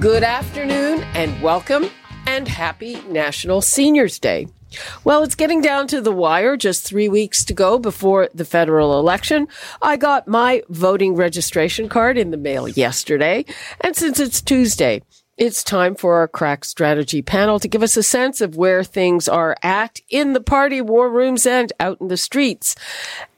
Good afternoon and welcome and happy National Seniors Day. Well, it's getting down to the wire, just three weeks to go before the federal election. I got my voting registration card in the mail yesterday, and since it's Tuesday, it's time for our crack strategy panel to give us a sense of where things are at in the party war rooms and out in the streets.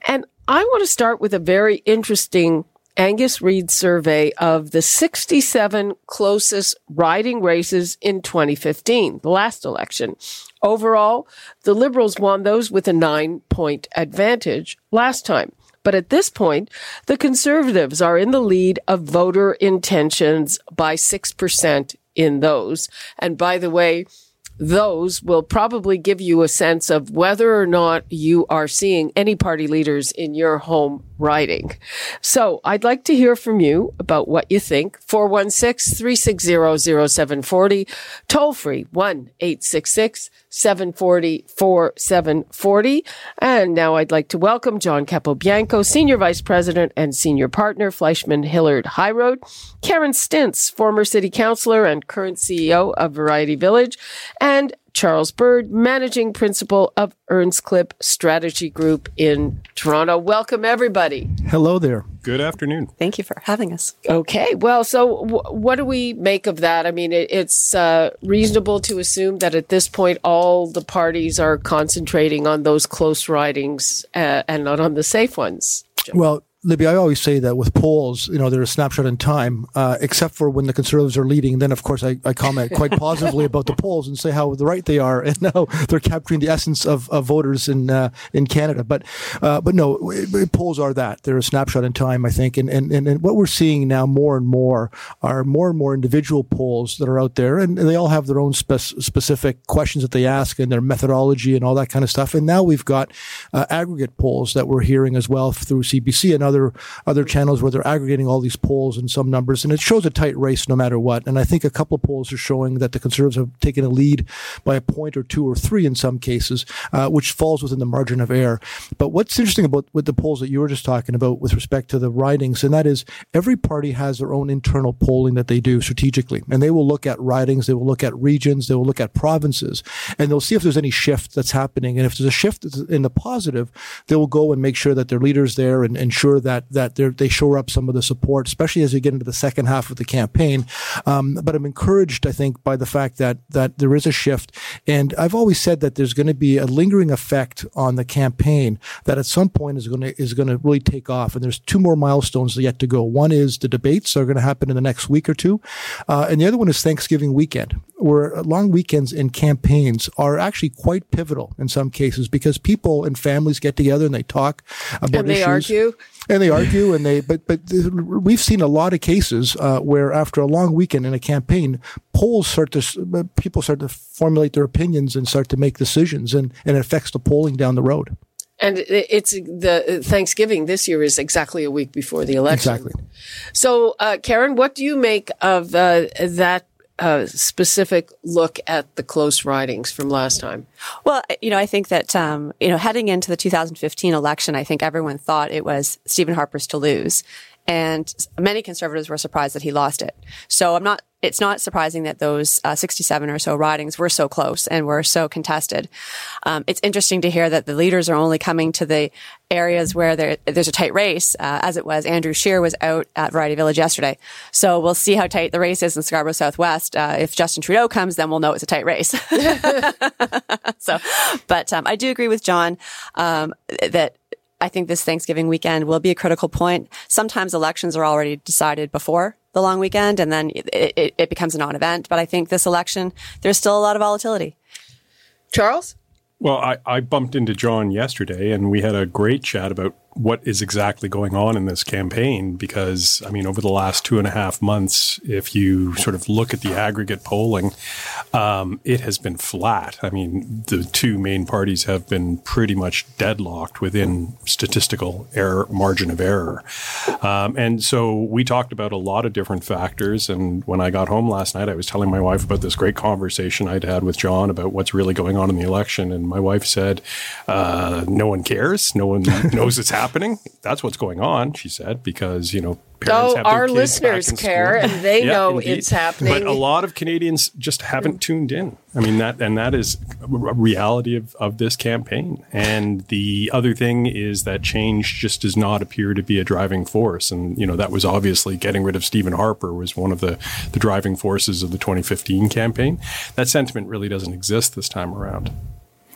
And I want to start with a very interesting Angus Reid survey of the 67 closest riding races in 2015, the last election. Overall, the Liberals won those with a nine point advantage last time. But at this point, the Conservatives are in the lead of voter intentions by 6% in those. And by the way, those will probably give you a sense of whether or not you are seeing any party leaders in your home riding. So I'd like to hear from you about what you think. 416-360-0740, toll free 1-866-740-4740. And now I'd like to welcome John Capobianco, Senior Vice President and Senior Partner, FleishmanHillard HighRoad, Karen Stintz, former City Councillor and current CEO of Variety Village, and Charles Bird, Managing Principal of Earnscliffe Strategy Group in Toronto. Welcome, everybody. Hello there. Good afternoon. Thank you for having us. Okay. Well, so w- what do we make of that? I mean, it, it's uh, reasonable to assume that at this point, all the parties are concentrating on those close ridings uh, and not on the safe ones. Well, Libby, I always say that with polls, you know, they're a snapshot in time, uh, except for when the conservatives are leading. Then, of course, I, I comment quite positively about the polls and say how right they are and how they're capturing the essence of, of voters in uh, in Canada. But uh, but no, polls are that they're a snapshot in time, I think. And, and and what we're seeing now more and more are more and more individual polls that are out there, and they all have their own spe- specific questions that they ask and their methodology and all that kind of stuff. And now we've got uh, aggregate polls that we're hearing as well through CBC and other other other channels where they're aggregating all these polls and some numbers, and it shows a tight race no matter what. And I think a couple of polls are showing that the Conservatives have taken a lead by a point or two or three in some cases, uh, which falls within the margin of error. But what's interesting about with the polls that you were just talking about with respect to the ridings, and that is every party has their own internal polling that they do strategically, and they will look at ridings, they will look at regions, they will look at provinces, and they'll see if there's any shift that's happening. And if there's a shift in the positive, they will go and make sure that their leaders there and ensure that that they shore up some of the support, especially as we get into the second half of the campaign. Um, but I'm encouraged, I think, by the fact that that there is a shift, and I've always said that there's going to be a lingering effect on the campaign that at some point is going to is going to really take off. And there's two more milestones yet to go. One is the debates are going to happen in the next week or two, uh, and the other one is Thanksgiving weekend, where long weekends in campaigns are actually quite pivotal in some cases because people and families get together and they talk about and they issues. argue and they argue and they but but we've seen a lot of cases uh, where after a long weekend in a campaign polls start to people start to formulate their opinions and start to make decisions and and it affects the polling down the road and it's the Thanksgiving this year is exactly a week before the election. Exactly. So, uh, Karen, what do you make of uh, that a specific look at the close ridings from last time? Well, you know, I think that, um, you know, heading into the 2015 election, I think everyone thought it was Stephen Harper's to lose. And many conservatives were surprised that he lost it. So I'm not it's not surprising that those uh, 67 or so ridings were so close and were so contested. Um, it's interesting to hear that the leaders are only coming to the areas where there, there's a tight race, uh, as it was. Andrew Scheer was out at Variety Village yesterday. So we'll see how tight the race is in Scarborough Southwest. Uh, if Justin Trudeau comes, then we'll know it's a tight race. so, but um, I do agree with John um, that I think this Thanksgiving weekend will be a critical point. Sometimes elections are already decided before the long weekend and then it, it, it becomes a non-event. But I think this election, there's still a lot of volatility. Charles? Well, I, I bumped into John yesterday and we had a great chat about what is exactly going on in this campaign because, I mean, over the last two and a half months, if you sort of look at the aggregate polling, um, it has been flat. I mean, the two main parties have been pretty much deadlocked within statistical error margin of error. Um, and so we talked about a lot of different factors. And when I got home last night, I was telling my wife about this great conversation I'd had with John about what's really going on in the election. And my wife said, uh, no one cares. No one knows it's happening. That's what's going on, she said, because, you know, parents oh, our listeners care and they yeah, know indeed. it's happening. But a lot of Canadians just haven't tuned in. I mean that, and that is a reality of, of this campaign. And the other thing is that change just does not appear to be a driving force. And you know that was obviously getting rid of Stephen Harper was one of the the driving forces of the 2015 campaign. That sentiment really doesn't exist this time around.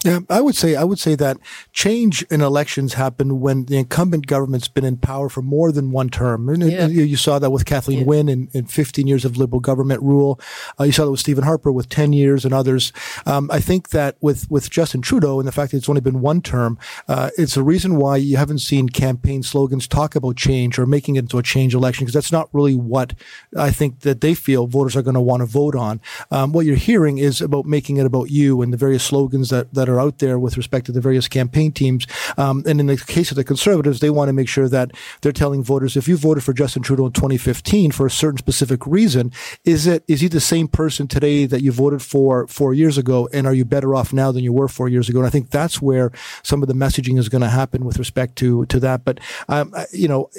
Yeah, I would say I would say that change in elections happen when the incumbent government's been in power for more than one term. And yeah. you saw that with Kathleen yeah. Wynne in, in 15 years of Liberal government rule. Uh, you saw that with Stephen Harper with 10 years and others. Um, I think that with with Justin Trudeau and the fact that it's only been one term, uh, it's a reason why you haven't seen campaign slogans talk about change or making it into a change election because that's not really what I think that they feel voters are going to want to vote on. Um, what you're hearing is about making it about you and the various slogans that that are are out there with respect to the various campaign teams. Um, and in the case of the conservatives, they want to make sure that they're telling voters if you voted for Justin Trudeau in 2015 for a certain specific reason, is it is he the same person today that you voted for four years ago, and are you better off now than you were four years ago? And I think that's where some of the messaging is going to happen with respect to to that. But um, you know,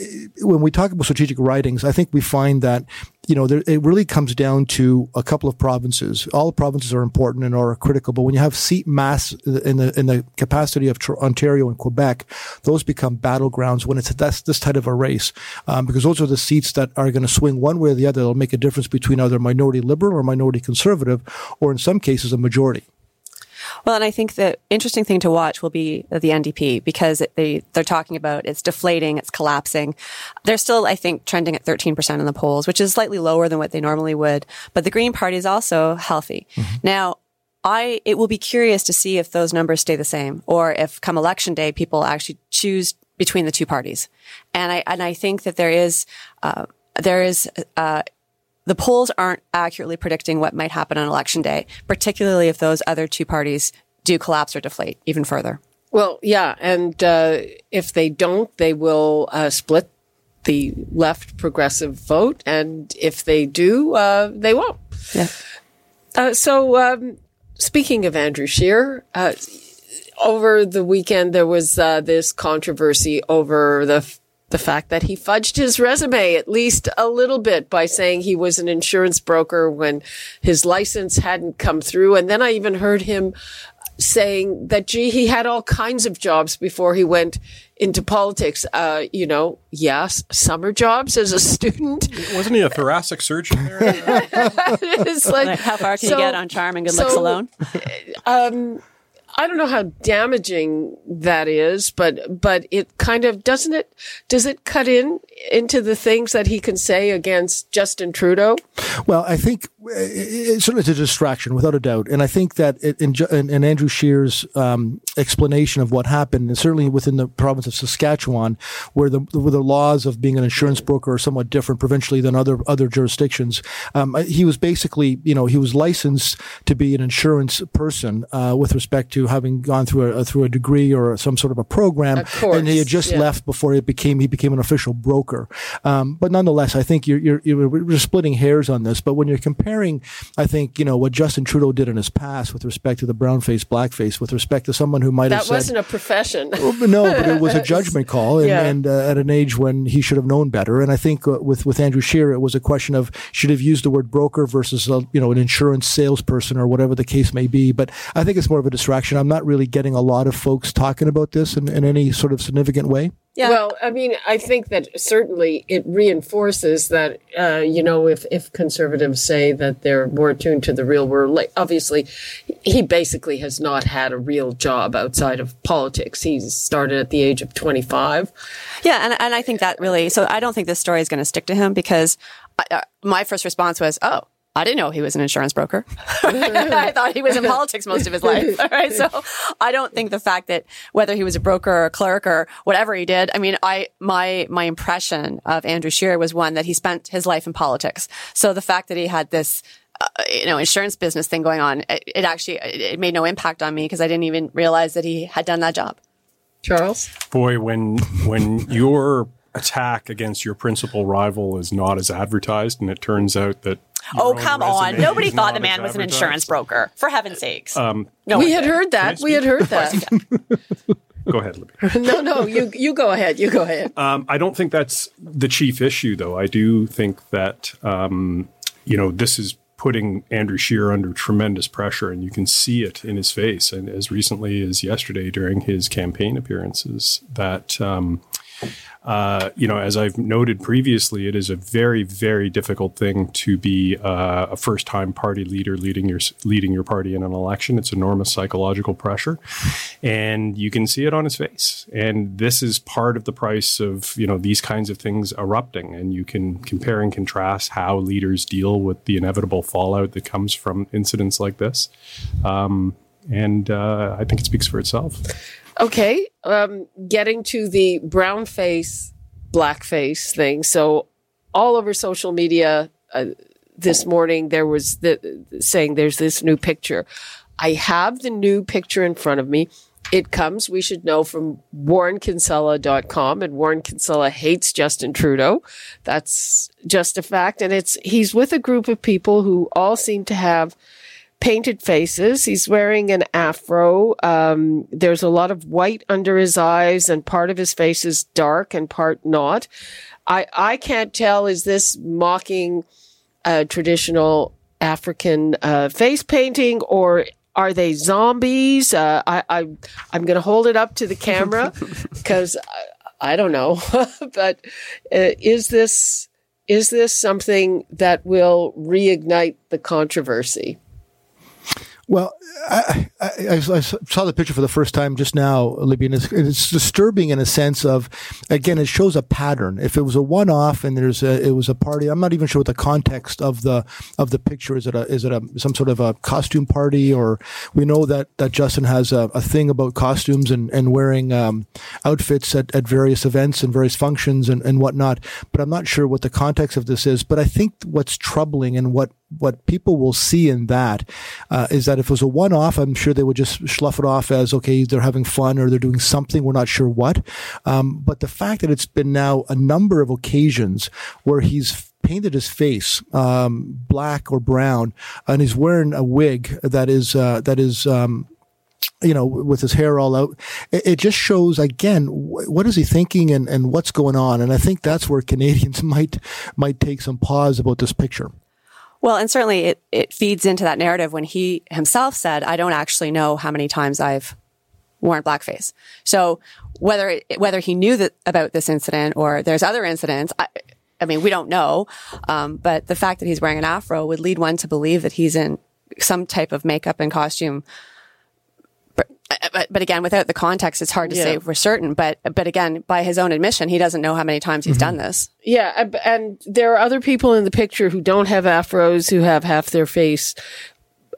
when we talk about strategic ridings, I think we find that you know, there, it really comes down to a couple of provinces. All provinces are important and are critical, but when you have seat mass in the in the capacity of Ontario and Quebec, those become battlegrounds when it's this, this type of a race, um, because those are the seats that are going to swing one way or the other. They'll make a difference between either minority liberal or minority conservative, or in some cases a majority. Well, and I think the interesting thing to watch will be the NDP because they, they're talking about it's deflating, it's collapsing. They're still, I think, trending at 13% in the polls, which is slightly lower than what they normally would. But the Green Party is also healthy. Mm-hmm. Now, I, it will be curious to see if those numbers stay the same or if come election day, people actually choose between the two parties. And I, and I think that there is, uh, there is, uh, the polls aren't accurately predicting what might happen on election day, particularly if those other two parties do collapse or deflate even further. Well, yeah. And uh, if they don't, they will uh, split the left progressive vote. And if they do, uh, they won't. Yeah. Uh, so, um, speaking of Andrew Scheer, uh, over the weekend, there was uh, this controversy over the the fact that he fudged his resume at least a little bit by saying he was an insurance broker when his license hadn't come through. And then I even heard him saying that, gee, he had all kinds of jobs before he went into politics. Uh, you know, yes, summer jobs as a student. Wasn't he a thoracic surgeon there? it's like, how far can so, you get on charm and good so, looks alone? um, I don't know how damaging that is, but but it kind of doesn't it does it cut in into the things that he can say against Justin Trudeau? Well, I think it's certainly a distraction without a doubt, and I think that in, in, in Andrew Scheer's um, explanation of what happened, and certainly within the province of Saskatchewan, where the where the laws of being an insurance broker are somewhat different provincially than other other jurisdictions, um, he was basically you know he was licensed to be an insurance person uh, with respect to having gone through a, through a degree or some sort of a program, and he had just yeah. left before it became he became an official broker. Um, but nonetheless, I think you're, you're, you're splitting hairs on this. But when you're comparing, I think you know what Justin Trudeau did in his past with respect to the brown face, black face, with respect to someone who might that have said, That wasn't a profession. no, but it was a judgment call, and, yeah. and uh, at an age when he should have known better. And I think uh, with with Andrew Scheer, it was a question of should have used the word broker versus a, you know an insurance salesperson or whatever the case may be. But I think it's more of a distraction. I'm not really getting a lot of folks talking about this in, in any sort of significant way. Yeah. Well, I mean, I think that certainly it reinforces that, uh, you know, if, if conservatives say that they're more attuned to the real world, like obviously he basically has not had a real job outside of politics. He started at the age of 25. Yeah. And, and I think that really, so I don't think this story is going to stick to him because I, uh, my first response was, oh, I didn't know he was an insurance broker. I thought he was in politics most of his life. All right. So I don't think the fact that whether he was a broker or a clerk or whatever he did, I mean, I, my, my impression of Andrew Shearer was one that he spent his life in politics. So the fact that he had this, uh, you know, insurance business thing going on, it, it actually, it made no impact on me because I didn't even realize that he had done that job. Charles? Boy, when, when your attack against your principal rival is not as advertised and it turns out that Oh, come on. Nobody thought the man was an insurance broker, for heaven's sakes. Um, no we had did. heard that. We had heard that. go ahead, Libby. no, no, you, you go ahead. You go ahead. Um, I don't think that's the chief issue, though. I do think that, um, you know, this is putting Andrew Scheer under tremendous pressure, and you can see it in his face. And as recently as yesterday during his campaign appearances, that um, uh, you know, as I've noted previously, it is a very, very difficult thing to be uh, a first-time party leader leading your leading your party in an election. It's enormous psychological pressure, and you can see it on his face. And this is part of the price of you know these kinds of things erupting. And you can compare and contrast how leaders deal with the inevitable fallout that comes from incidents like this. Um, and uh, I think it speaks for itself. Okay, um, getting to the brown face, black face thing. So, all over social media uh, this morning, there was the saying there's this new picture. I have the new picture in front of me. It comes, we should know, from WarrenKinsella.com, and Warren Kinsella hates Justin Trudeau. That's just a fact. And it's, he's with a group of people who all seem to have painted faces. He's wearing an afro. Um, there's a lot of white under his eyes, and part of his face is dark and part not. I I can't tell. Is this mocking a traditional African uh, face painting, or are they zombies? Uh, I, I I'm going to hold it up to the camera because I, I, don't know. but uh, is this is this something that will reignite the controversy? Well, I, I, I, saw the picture for the first time just now, Libby, and it's, it's, disturbing in a sense of, again, it shows a pattern. If it was a one-off and there's a, it was a party, I'm not even sure what the context of the of the picture is. It a is it a some sort of a costume party, or we know that that Justin has a, a thing about costumes and and wearing um, outfits at, at various events and various functions and and whatnot. But I'm not sure what the context of this is. But I think what's troubling and what what people will see in that uh, is that if it was a one-off, I'm sure they would just slough it off as okay, they're having fun or they're doing something. We're not sure what. Um, but the fact that it's been now a number of occasions where he's painted his face um, black or brown, and he's wearing a wig that is uh, that is. Um, you know, with his hair all out, it just shows again what is he thinking and, and what's going on. And I think that's where Canadians might might take some pause about this picture. Well, and certainly it, it feeds into that narrative when he himself said, I don't actually know how many times I've worn blackface. So whether, whether he knew that about this incident or there's other incidents, I, I mean, we don't know. Um, but the fact that he's wearing an afro would lead one to believe that he's in some type of makeup and costume but, but again, without the context, it's hard to yeah. say for certain. But but again, by his own admission, he doesn't know how many times he's mm-hmm. done this. Yeah, and there are other people in the picture who don't have afros, who have half their face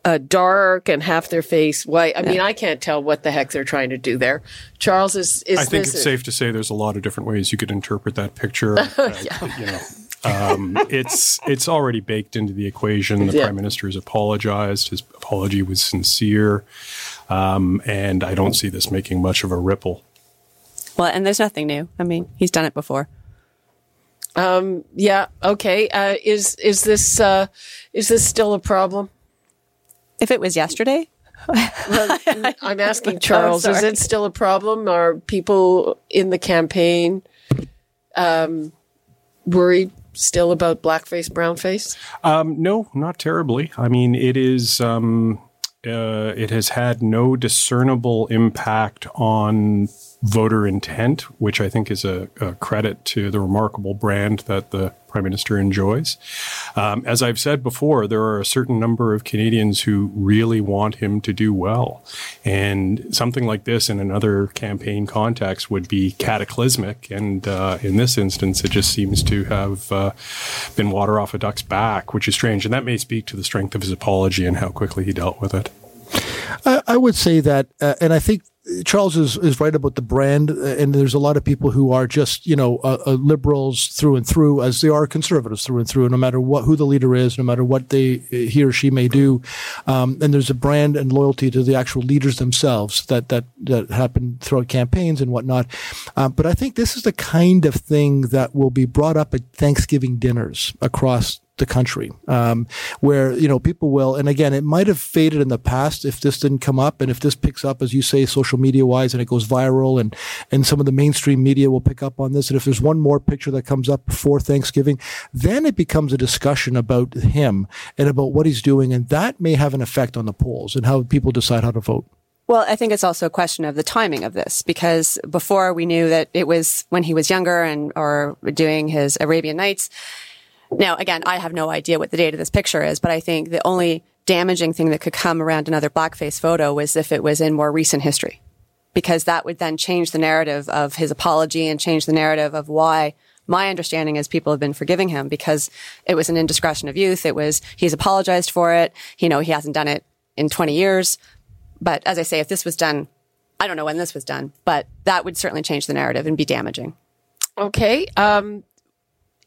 uh, dark and half their face white. I yeah. mean, I can't tell what the heck they're trying to do there. Charles is. is I think it's safe to say there's a lot of different ways you could interpret that picture. Uh, yeah. You know. Um, it's it's already baked into the equation. The yeah. prime minister has apologized. His apology was sincere. Um, and I don't see this making much of a ripple. Well, and there's nothing new. I mean, he's done it before. Um, yeah. Okay. Uh, is is this uh, is this still a problem? If it was yesterday, well, I'm asking Charles. Oh, is it still a problem? Are people in the campaign um, worried still about blackface, brownface? Um, no, not terribly. I mean, it is. Um, uh, it has had no discernible impact on voter intent, which I think is a, a, credit to the remarkable brand that the prime minister enjoys. Um, as I've said before, there are a certain number of Canadians who really want him to do well. And something like this in another campaign context would be cataclysmic. And uh, in this instance, it just seems to have uh, been water off a duck's back, which is strange. And that may speak to the strength of his apology and how quickly he dealt with it. I, I would say that, uh, and I think Charles is, is right about the brand, uh, and there's a lot of people who are just you know uh, uh, liberals through and through, as they are conservatives through and through. No matter what who the leader is, no matter what they he or she may do, um, and there's a brand and loyalty to the actual leaders themselves that that that happen throughout campaigns and whatnot. Uh, but I think this is the kind of thing that will be brought up at Thanksgiving dinners across the country, um, where you know people will. And again, it might have faded in the past if this didn't come up, and if this picks up, as you say, social media wise, and it goes viral, and and some of the mainstream media will pick up on this. And if there's one more picture that comes up before Thanksgiving, then it becomes a discussion about him and about what he's doing, and that may have an effect on the polls and how people decide how to vote. Well, I think it's also a question of the timing of this because before we knew that it was when he was younger and or doing his Arabian Nights now, again, I have no idea what the date of this picture is, but I think the only damaging thing that could come around another blackface photo was if it was in more recent history, because that would then change the narrative of his apology and change the narrative of why my understanding is people have been forgiving him because it was an indiscretion of youth. It was, he's apologized for it. You know, he hasn't done it in 20 years. But as I say, if this was done, I don't know when this was done, but that would certainly change the narrative and be damaging. Okay. Um,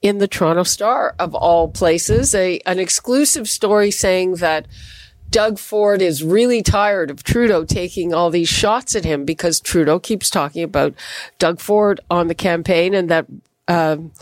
in the Toronto Star of all places, a an exclusive story saying that Doug Ford is really tired of Trudeau taking all these shots at him because Trudeau keeps talking about Doug Ford on the campaign and that um,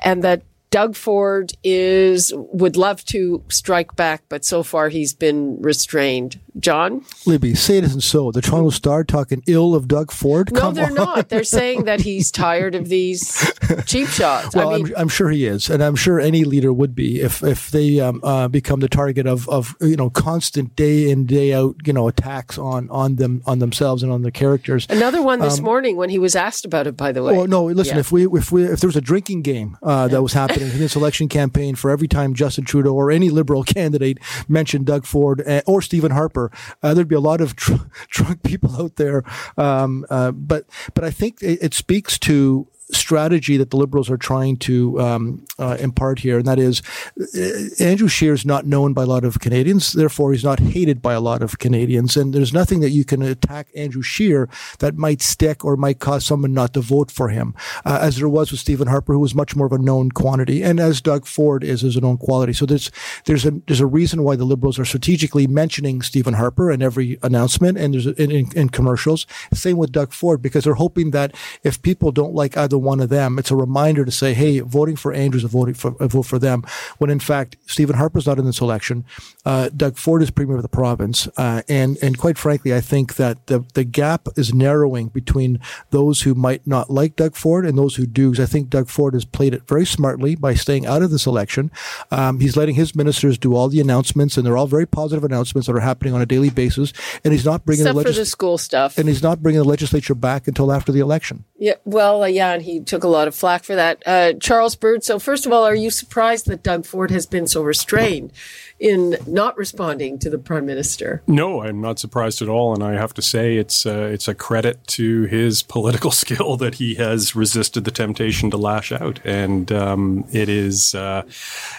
and that Doug Ford is would love to strike back, but so far he's been restrained. John? Libby, say it isn't so. The Toronto Star talking ill of Doug Ford? No, Come they're on. not. They're saying that he's tired of these cheap shots. Well, I am I'm sure he is, and I'm sure any leader would be if if they um, uh, become the target of of you know constant day in day out you know attacks on on them on themselves and on their characters. Another one this um, morning when he was asked about it. By the way, well, no, listen. Yeah. If we if we if there was a drinking game uh, that was happening in this election campaign for every time Justin Trudeau or any liberal candidate mentioned Doug Ford uh, or Stephen Harper uh, there'd be a lot of dr- drunk people out there. Um, uh, but but I think it, it speaks to strategy that the Liberals are trying to um, uh, impart here, and that is uh, Andrew Scheer is not known by a lot of Canadians, therefore he's not hated by a lot of Canadians, and there's nothing that you can attack Andrew Scheer that might stick or might cause someone not to vote for him, uh, as there was with Stephen Harper, who was much more of a known quantity, and as Doug Ford is as a known quality. So there's there's a there's a reason why the Liberals are strategically mentioning Stephen Harper in every announcement and there's in, in, in commercials. Same with Doug Ford because they're hoping that if people don't like either one of them. It's a reminder to say, hey, voting for Andrews is voting for a vote for them. When in fact, Stephen Harper's not in this election. Uh, Doug Ford is premier of the province, uh, and and quite frankly, I think that the the gap is narrowing between those who might not like Doug Ford and those who do. I think Doug Ford has played it very smartly by staying out of this election. Um, he's letting his ministers do all the announcements, and they're all very positive announcements that are happening on a daily basis. And he's not bringing Except the, legis- for the school stuff, and he's not bringing the legislature back until after the election. Yeah, well, uh, yeah, and he took a lot of flack for that. Uh, Charles Bird. So, first of all, are you surprised that Doug Ford has been so restrained in not responding to the prime minister? No, I'm not surprised at all, and I have to say it's uh, it's a credit to his political skill that he has resisted the temptation to lash out, and um, it is, uh,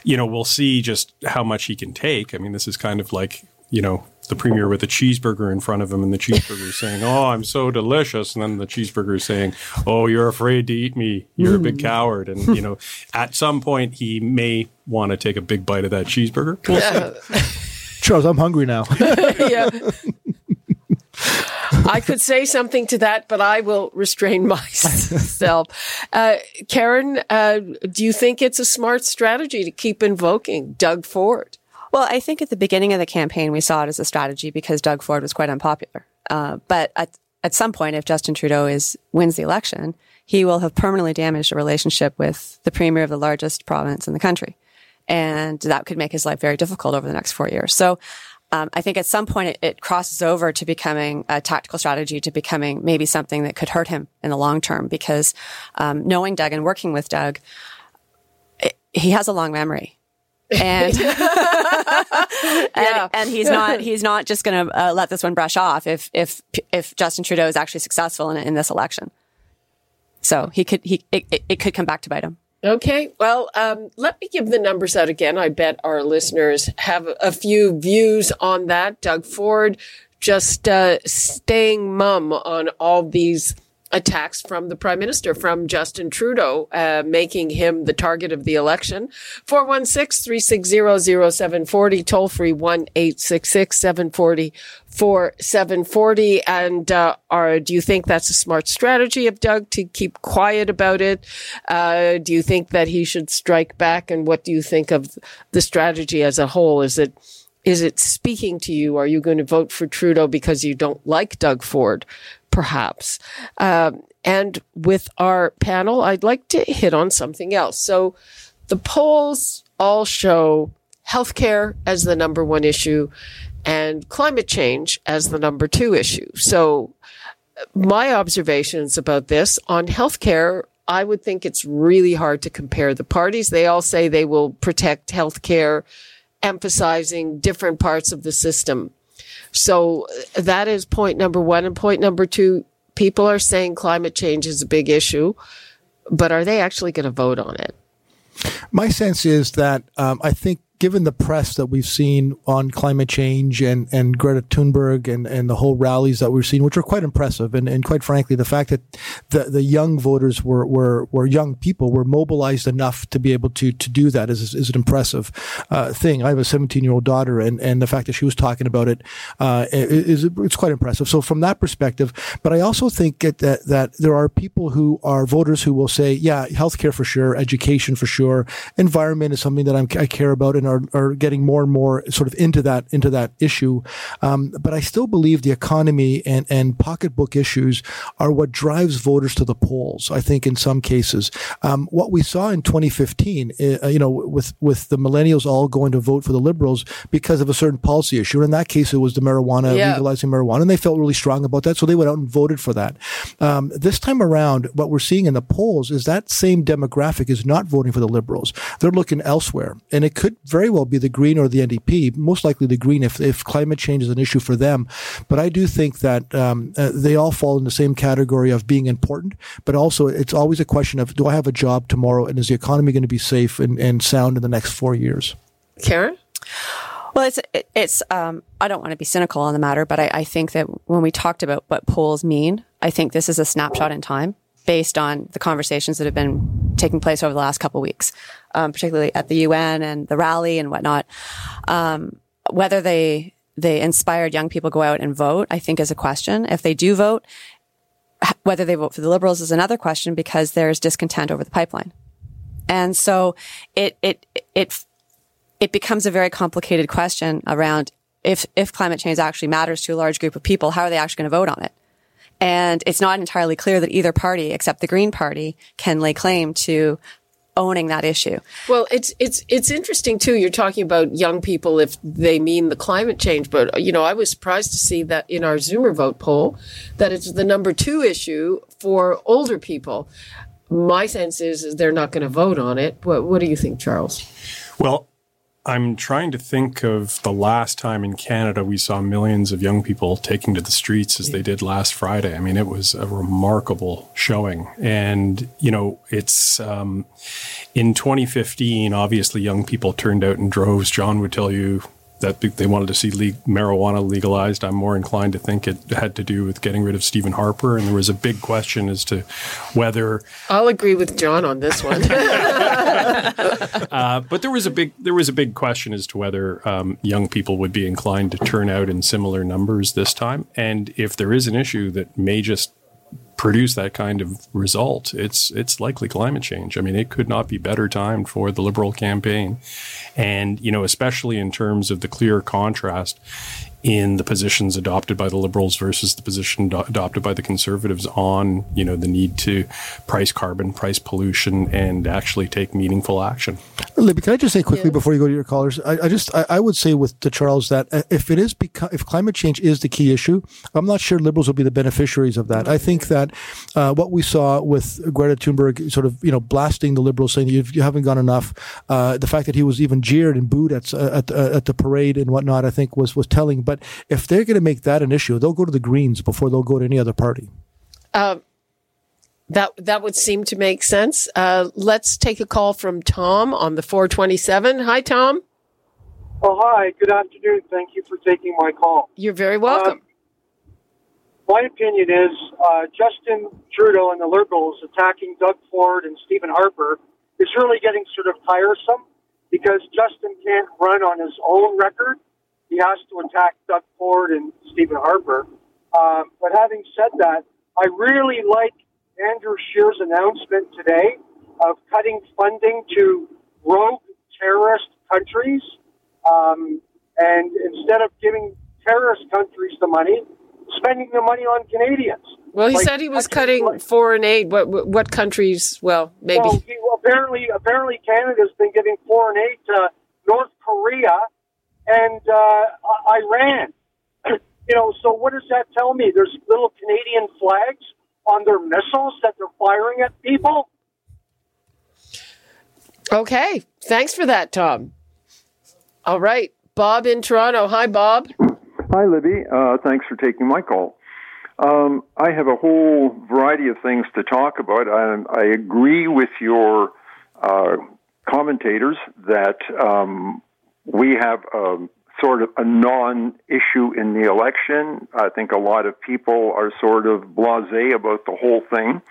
you know, we'll see just how much he can take. I mean, this is kind of like you know the premier with a cheeseburger in front of him, and the cheeseburger saying, "Oh, I'm so delicious," and then the cheeseburger is saying, "Oh, you're afraid to eat me. You're a big mm. coward." And you know, at some point, he may want to take a big bite of that cheeseburger. We'll Charles, I'm hungry now. yeah. I could say something to that, but I will restrain myself. Uh, Karen, uh, do you think it's a smart strategy to keep invoking Doug Ford? Well, I think at the beginning of the campaign, we saw it as a strategy because Doug Ford was quite unpopular. Uh, but at, at some point, if Justin Trudeau is wins the election, he will have permanently damaged a relationship with the premier of the largest province in the country. And that could make his life very difficult over the next four years. So um, I think at some point it, it, crosses over to becoming a tactical strategy, to becoming maybe something that could hurt him in the long term. Because um, knowing Doug and working with Doug, he has a long memory. And, and, and he's not he's not just going to uh, let this one brush off if if if Justin Trudeau is actually successful in, in this election. So he could he it, it could come back to bite him. Okay, well, um, let me give the numbers out again. I bet our listeners have a few views on that. Doug Ford just uh, staying mum on all these attacks from the prime minister, from Justin Trudeau, uh, making him the target of the election. 416-360-0740, toll free 1-866-740-4740. And, uh, are, do you think that's a smart strategy of Doug to keep quiet about it? Uh, do you think that he should strike back? And what do you think of the strategy as a whole? Is it, is it speaking to you? Are you going to vote for Trudeau because you don't like Doug Ford? Perhaps. Um, and with our panel, I'd like to hit on something else. So the polls all show healthcare as the number one issue and climate change as the number two issue. So my observations about this on healthcare, I would think it's really hard to compare the parties. They all say they will protect healthcare, emphasizing different parts of the system. So that is point number one. And point number two, people are saying climate change is a big issue, but are they actually going to vote on it? My sense is that um, I think given the press that we've seen on climate change and, and Greta Thunberg and, and the whole rallies that we've seen, which are quite impressive, and, and quite frankly, the fact that the, the young voters were, were, were young people, were mobilized enough to be able to, to do that is, is an impressive uh, thing. I have a 17 year old daughter, and, and the fact that she was talking about it uh, is it's quite impressive. So from that perspective, but I also think that, that there are people who are voters who will say, yeah, healthcare for sure, education for sure, environment is something that I'm, I care about, and are, are getting more and more sort of into that into that issue. Um, but I still believe the economy and and pocketbook issues are what drives voters to the polls. I think in some cases, um, what we saw in 2015, uh, you know, with with the millennials all going to vote for the liberals because of a certain policy issue. And In that case, it was the marijuana yeah. legalizing marijuana, and they felt really strong about that, so they went out and voted for that. Um, this time around, what we're seeing in the polls is that same demographic is not voting for the liberals. They're looking elsewhere, and it could very very well be the Green or the NDP, most likely the Green if, if climate change is an issue for them. But I do think that um, uh, they all fall in the same category of being important, but also it's always a question of do I have a job tomorrow and is the economy going to be safe and, and sound in the next four years? Karen? Well, it's it's. Um, I don't want to be cynical on the matter, but I, I, think that when we talked about what polls mean, I think this is a snapshot in time based on the conversations that have been taking place over the last couple of weeks um, particularly at the UN and the rally and whatnot. Um, whether they they inspired young people go out and vote, I think is a question. If they do vote, whether they vote for the liberals is another question because there's discontent over the pipeline. And so it, it, it, it becomes a very complicated question around if, if climate change actually matters to a large group of people, how are they actually going to vote on it? And it's not entirely clear that either party, except the Green Party, can lay claim to owning that issue. Well, it's it's it's interesting too. You're talking about young people if they mean the climate change, but you know, I was surprised to see that in our Zoomer vote poll that it's the number two issue for older people. My sense is, is they're not going to vote on it. What, what do you think, Charles? Well, I'm trying to think of the last time in Canada we saw millions of young people taking to the streets as they did last Friday. I mean, it was a remarkable showing. And, you know, it's um, in 2015, obviously, young people turned out in droves. John would tell you that they wanted to see le- marijuana legalized. I'm more inclined to think it had to do with getting rid of Stephen Harper, and there was a big question as to whether I'll agree with John on this one. uh, but there was a big there was a big question as to whether um, young people would be inclined to turn out in similar numbers this time, and if there is an issue that may just produce that kind of result, it's it's likely climate change. I mean, it could not be better timed for the Liberal campaign, and you know, especially in terms of the clear contrast in the positions adopted by the Liberals versus the position do- adopted by the Conservatives on, you know, the need to price carbon, price pollution, and actually take meaningful action. Libby, can I just say quickly yeah. before you go to your callers? I, I just I, I, would say with to Charles that uh, if it is beca- if climate change is the key issue, I'm not sure Liberals will be the beneficiaries of that. I think that uh, what we saw with Greta Thunberg, sort of you know blasting the Liberals, saying you, you haven't gone enough, uh, the fact that he was even jeered and booed at at, at the parade and whatnot, I think was was telling. But if they're going to make that an issue, they'll go to the Greens before they'll go to any other party. Um, that that would seem to make sense. Uh, let's take a call from Tom on the 427. Hi, Tom. Oh, hi. Good afternoon. Thank you for taking my call. You're very welcome. Um, my opinion is uh, Justin Trudeau and the Liberals attacking Doug Ford and Stephen Harper is really getting sort of tiresome because Justin can't run on his own record he has to attack Doug Ford and Stephen Harper. Um, but having said that, I really like Andrew Scheer's announcement today of cutting funding to rogue terrorist countries. Um, and instead of giving terrorist countries the money, spending the money on Canadians. Well, he like, said he was cutting like, foreign aid. What what countries? Well, maybe. Well, he, well, apparently, apparently, Canada's been giving foreign aid to North Korea and uh, Iran. you know, so what does that tell me? There's little Canadian flags on their missiles that they're firing at people. Okay, thanks for that, Tom. All right, Bob in Toronto. Hi, Bob. Hi, Libby. Uh, thanks for taking my call. Um, I have a whole variety of things to talk about. I, I agree with your uh, commentators that um, we have um, sort of a non-issue in the election. I think a lot of people are sort of blasé about the whole thing.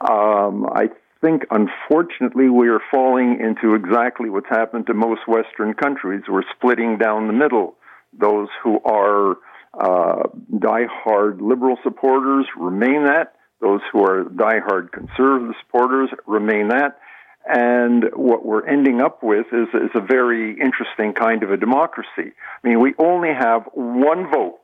Um, I think, unfortunately, we are falling into exactly what's happened to most Western countries. We're splitting down the middle. Those who are uh, die-hard liberal supporters remain that. Those who are die-hard conservative supporters remain that and what we're ending up with is, is a very interesting kind of a democracy. I mean, we only have one vote.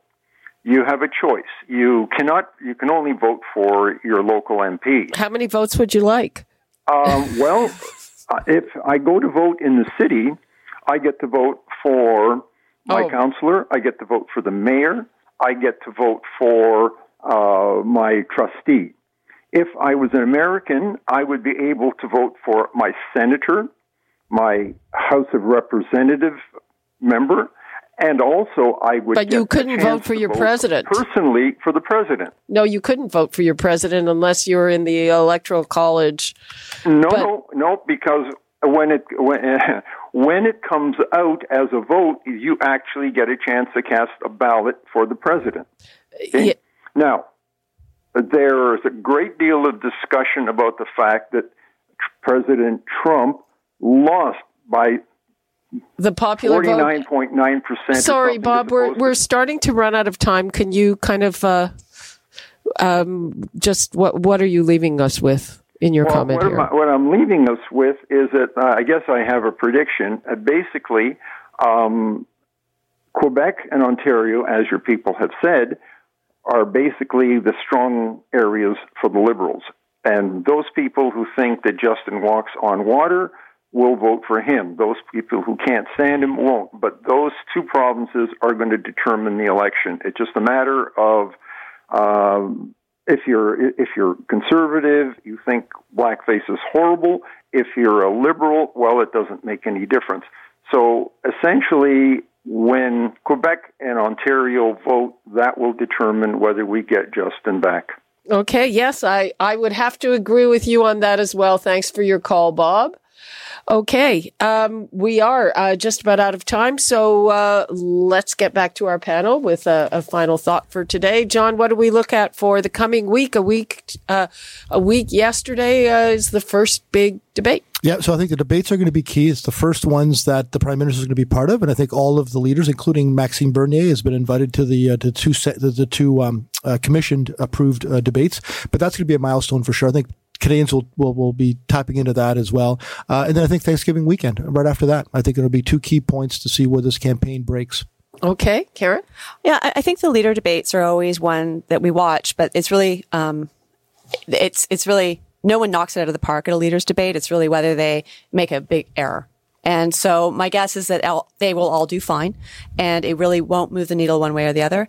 You have a choice. You cannot. You can only vote for your local MP. How many votes would you like? Um, well, if I go to vote in the city, I get to vote for my oh. councillor. I get to vote for the mayor. I get to vote for uh, my trustee. If I was an American, I would be able to vote for my senator, my House of Representative member, and also I would. But you couldn't vote for your vote president personally for the president. No, you couldn't vote for your president unless you were in the electoral college. No, but, no, no, because when it when, when it comes out as a vote, you actually get a chance to cast a ballot for the president. Okay? Yeah. Now, there is a great deal of discussion about the fact that President Trump lost by the popular 49.9 percent. Sorry, Bob, we're we're starting to run out of time. Can you kind of uh, um, just what what are you leaving us with in your well, comment what here? I, what I'm leaving us with is that uh, I guess I have a prediction. Uh, basically, um, Quebec and Ontario, as your people have said, are basically the strong areas for the Liberals. And those people who think that Justin walks on water will vote for him. Those people who can't stand him won't. But those two provinces are going to determine the election. It's just a matter of um, if you're if you're conservative, you think blackface is horrible. If you're a liberal, well, it doesn't make any difference. So essentially, when Quebec and Ontario vote, that will determine whether we get Justin back. Okay, yes, I, I would have to agree with you on that as well. Thanks for your call, Bob. Okay, um, we are uh, just about out of time, so uh, let's get back to our panel with a, a, final thought for today. John, what do we look at for the coming week? A week, uh, a week yesterday uh, is the first big debate. Yeah, so I think the debates are going to be key. It's the first ones that the prime minister is going to be part of, and I think all of the leaders, including Maxime Bernier, has been invited to the uh, to two set, the, the two um, uh, commissioned approved uh, debates. But that's going to be a milestone for sure. I think Canadians will, will, will be tapping into that as well. Uh, and then I think Thanksgiving weekend, right after that, I think it'll be two key points to see where this campaign breaks. Okay, Karen? Yeah, I, I think the leader debates are always one that we watch, but it's really, um, it's, it's really, no one knocks it out of the park at a leaders debate. It's really whether they make a big error. And so my guess is that they will all do fine and it really won't move the needle one way or the other.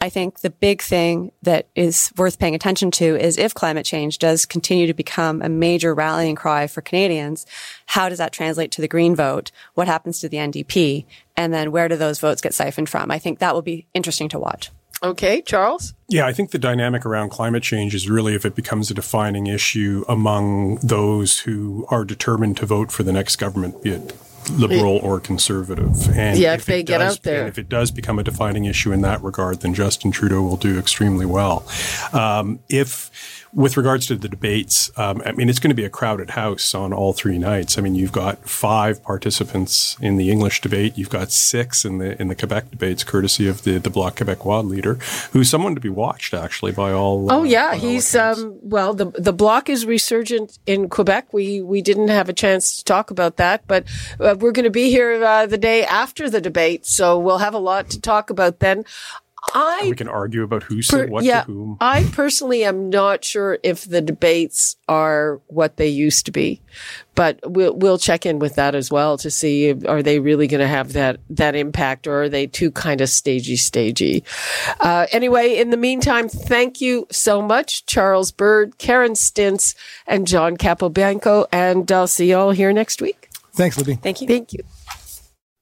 I think the big thing that is worth paying attention to is if climate change does continue to become a major rallying cry for Canadians, how does that translate to the green vote? What happens to the NDP? And then where do those votes get siphoned from? I think that will be interesting to watch. Okay, Charles? Yeah, I think the dynamic around climate change is really if it becomes a defining issue among those who are determined to vote for the next government, be it liberal or conservative. And yeah, if, if they get does, out there. And if it does become a defining issue in that regard, then Justin Trudeau will do extremely well. Um, if with regards to the debates, um, I mean, it's going to be a crowded house on all three nights. I mean, you've got five participants in the English debate. You've got six in the in the Quebec debates, courtesy of the the Bloc Québécois leader, who's someone to be watched actually by all. Oh uh, yeah, he's um, well. The the Bloc is resurgent in Quebec. We we didn't have a chance to talk about that, but uh, we're going to be here uh, the day after the debate, so we'll have a lot to talk about then. I we can argue about who said per, what yeah, to whom. I personally am not sure if the debates are what they used to be, but we'll we'll check in with that as well to see if, are they really going to have that that impact or are they too kind of stagey stagey. Uh, anyway, in the meantime, thank you so much, Charles Bird, Karen Stintz, and John Capobianco, and I'll see you all here next week. Thanks, Libby. Thank you. Thank you.